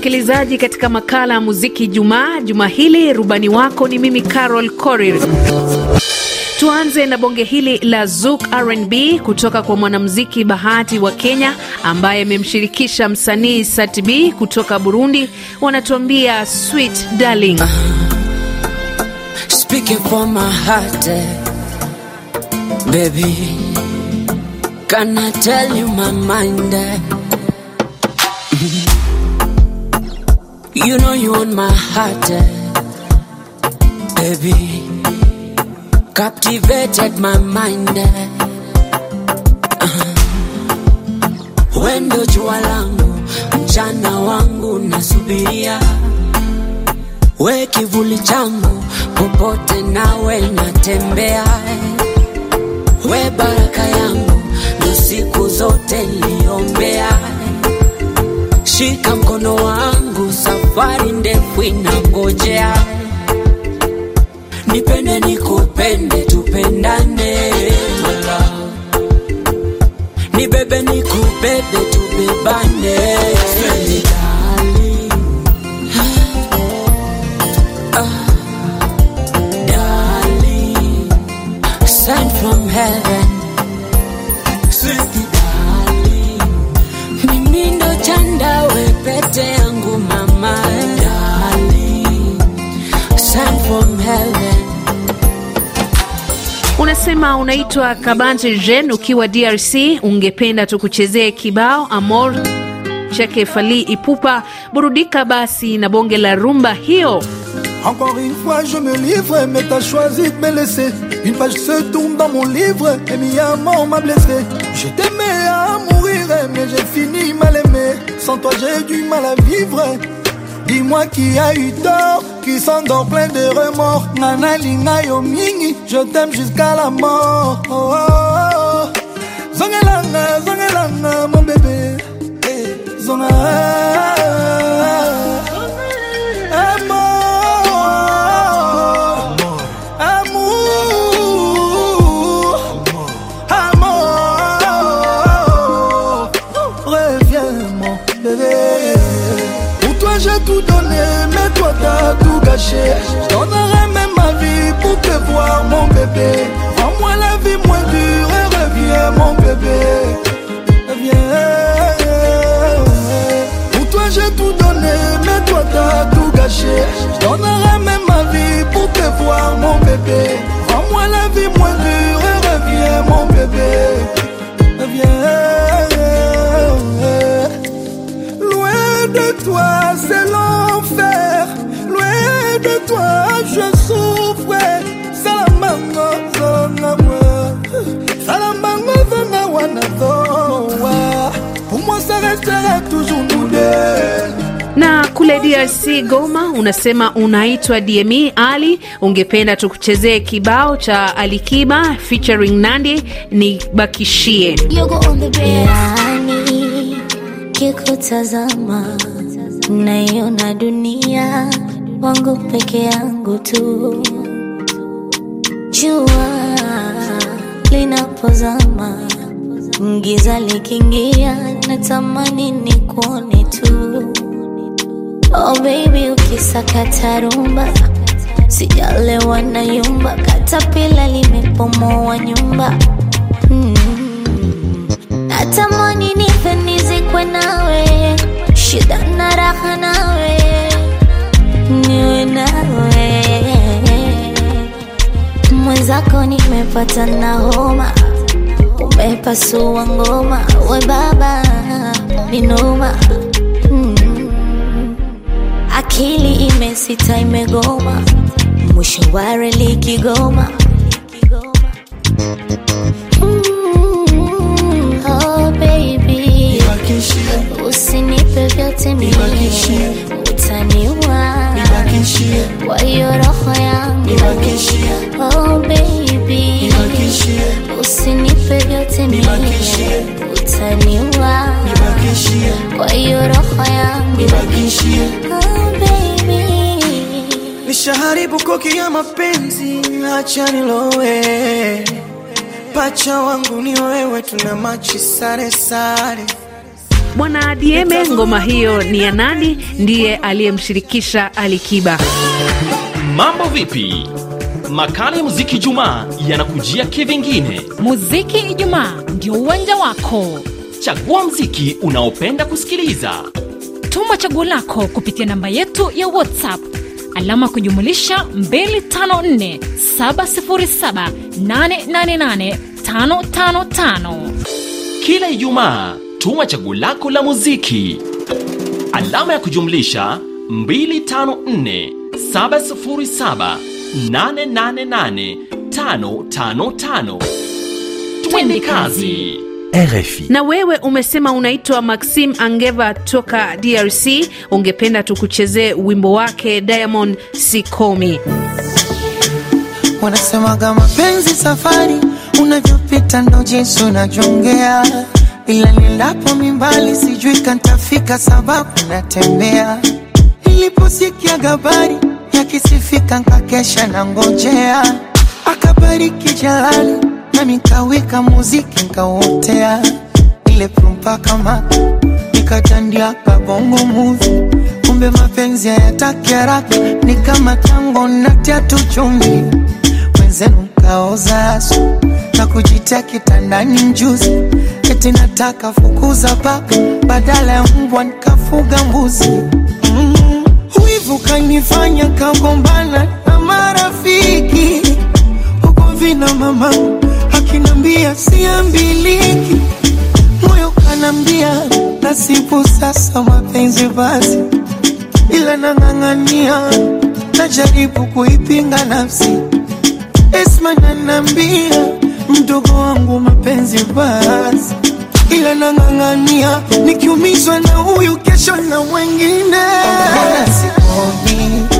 msikilizaji, katika makala ya muziki Jumaa. Juma hili rubani wako ni mimi Carol Korir. Tuanze na bonge hili la Zouk R&B kutoka kwa mwanamuziki Bahati wa Kenya ambaye amemshirikisha msanii Satb kutoka Burundi. Wanatuambia sweet darling. Speaking you know you on my heart, eh, baby. Captivated my mind. eh. Uh-huh. Wendo jua langu, mchana wangu nasubiria we kivuli changu popote nawe natembea we baraka yangu na siku zote niliombea shika mkono wangu safari ndefu inangojea. Nipende nikupende tupendane. Love. nibebe nikubebe tubebane Unasema unaitwa Kabanje Jen ukiwa DRC, ungependa tukuchezee kibao Amor chake Fally Ipupa. Burudika basi na bonge la rumba hiyo. Encore une fois, je me livre, mais t'as choisi de me laisser. Une page se tourne dans mon livre, et mi amour m'a blessé. Je t'aimais à mourir, mais j'ai fini mal aimé. Sans toi, j'ai du mal à vivre. Dis-moi qui a eu tort, qui s'endort plein de remords. Nana Lina yo mingi, je t'aime jusqu'à la mort. Oh, oh, oh. Zongelanga, zongelanga, mon bébé. Eh, Zonga. Mon DRC Goma, unasema unaitwa DME Ali, ungependa tukuchezee kibao cha Alikiba featuring Nandi ni bakishie. Yani kikutazama naiona dunia wangu peke yangu tu. Jua linapozama, giza likiingia, natamani nikuone tu. Oh baby, ukisakata rumba sijalewa na yumba, katapila limepomoa nyumba mm. Natamani nife nizikwe nawe, shida na raha nawe, niwe nawe mwenzako, nimepata na homa, umepasua ngoma, we baba ni noma. Akili imesita imegoma, mwisho wa reli Kigoma. Mm, oh baby, usinipe vyote mimi, utaniua. Kwa hiyo roho yangu. Oh baby, usinipe vyote mimi, utaniua. Kwa hiyo roho yangu. Nishaharibu koki ya mapenzi, acha nilowe. Pacha wangu ni wewe, tuna machi sare sare. Bwana Dieme, ngoma hiyo ni ya nani? Ndiye aliyemshirikisha Alikiba. Mambo vipi? Makala ya muziki Jumaa yanakujia kivingine. Muziki Ijumaa ndio uwanja wako. Chagua mziki unaopenda kusikiliza. Tuma chaguo lako kupitia namba yetu ya WhatsApp alama kujumulisha 254 707 888 555. Kila Ijumaa tuma chaguo lako la muziki, alama ya kujumlisha 254 707 888 555. Twende kazi. RFI. Na wewe umesema unaitwa Maxim Angeva toka DRC, ungependa tukuchezee wimbo wake Diamond Sikomi. Wanasemaga mapenzi safari, unavyopita ndo jinsi unajongea, ila nilapo mimbali sijui kantafika, sababu natembea. Niliposikia habari yakisifika, nkakesha na ngojea, akabariki Jalali nami kawika muziki nkauotea, ile prumpa kama nikatandia kabongo muvi kumbe mapenzi hayataki haraka, ni kama tango natia tu chumvi, wenzenu mkaoza asu na kujitia kitandani mjuzi, eti nataka fukuza paka badala ya mbwa nikafuga mbuzi. Mm, wivu kanifanya kagombana na marafiki. Huko vina mama akinambia siambiliki, moyo kanambia nasibu sasa mapenzi basi ila nang'ang'ania, najaribu kuipinga nafsi. Esma nanambia mdogo wangu mapenzi basi, ila nang'ang'ania, nikiumizwa na huyu kesho na mwengine. Sikomi.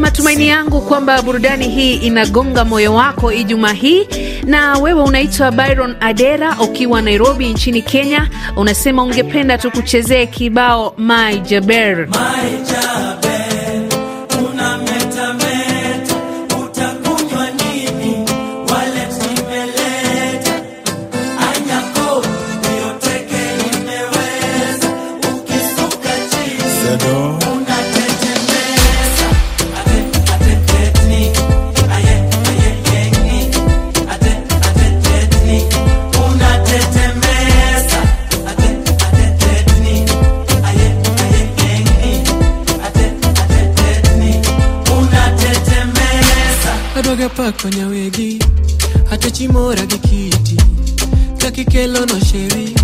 Ni matumaini yangu kwamba burudani hii inagonga moyo wako Ijumaa hii. Na wewe unaitwa Byron Adera ukiwa Nairobi nchini Kenya, unasema ungependa tukuchezee kibao My Jaber. Adwaga pako nyawegi hata chimora gi kiti kakikelo no sheri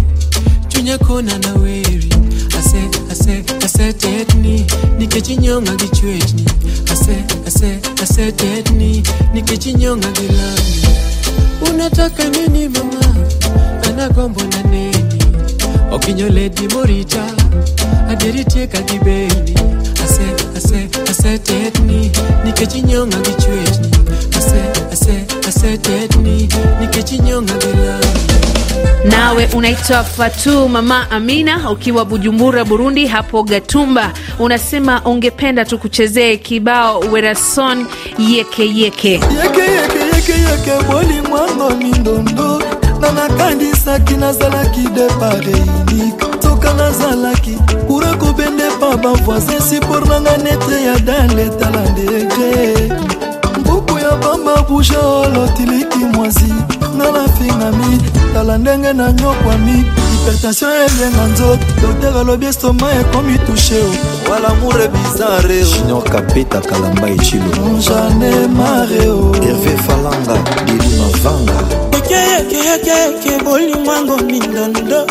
chunya kona na weri. Ase ase ase tetni nikech inyonga gi chwechni ase ase ase tetni nikech inyonga gi lami. Unataka nini mama? Anagombo na neni. Okinyo ledi morita adieri tieka gi beni ase ase ase tetni nikech inyonga gi chwechni Nawe unaitwa Fatu Mama Amina ukiwa Bujumbura, Burundi, hapo Gatumba, unasema ungependa tukuchezee kibao Werason yekeyeke yeke. yeke. Yeke yeke yeke bolimwango mindondo na nakandisaki nazalaki depare unike soka nazalaki kura kobende pa bavoisin sipor nanga nete ya dan letala ndege koma bouge olotiliki mwazi nga nafingami tala ndenge na nyokwami. Hipertension elienga nzo doter alobi estoma ekomi tushe walamour bizare junior kapeta kalamba ecilo jane mareo herve falanga deli mavanga. Ekeyekeyekeke bolingwango mindondo.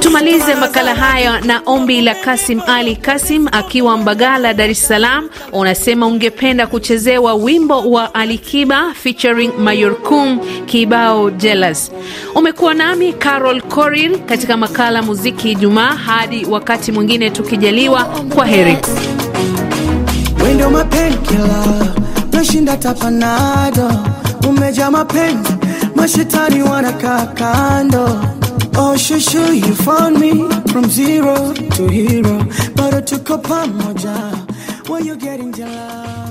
Tumalize makala haya na ombi la Kasim Ali Kasim akiwa Mbagala, Dar es Salaam. Unasema ungependa kuchezewa wimbo wa Alikiba featuring Mayorkum kibao Jealous. Umekuwa nami Carol Korir katika makala muziki Ijumaa. Hadi wakati mwingine tukijaliwa, kwa heri. wendo mapenkila nashinda tapanado umeja mapenzi mashetani wanakaa kando Oh, shushu, you found me from zero to hero, bado tuko pamoja. Oh, Why you getting jealous?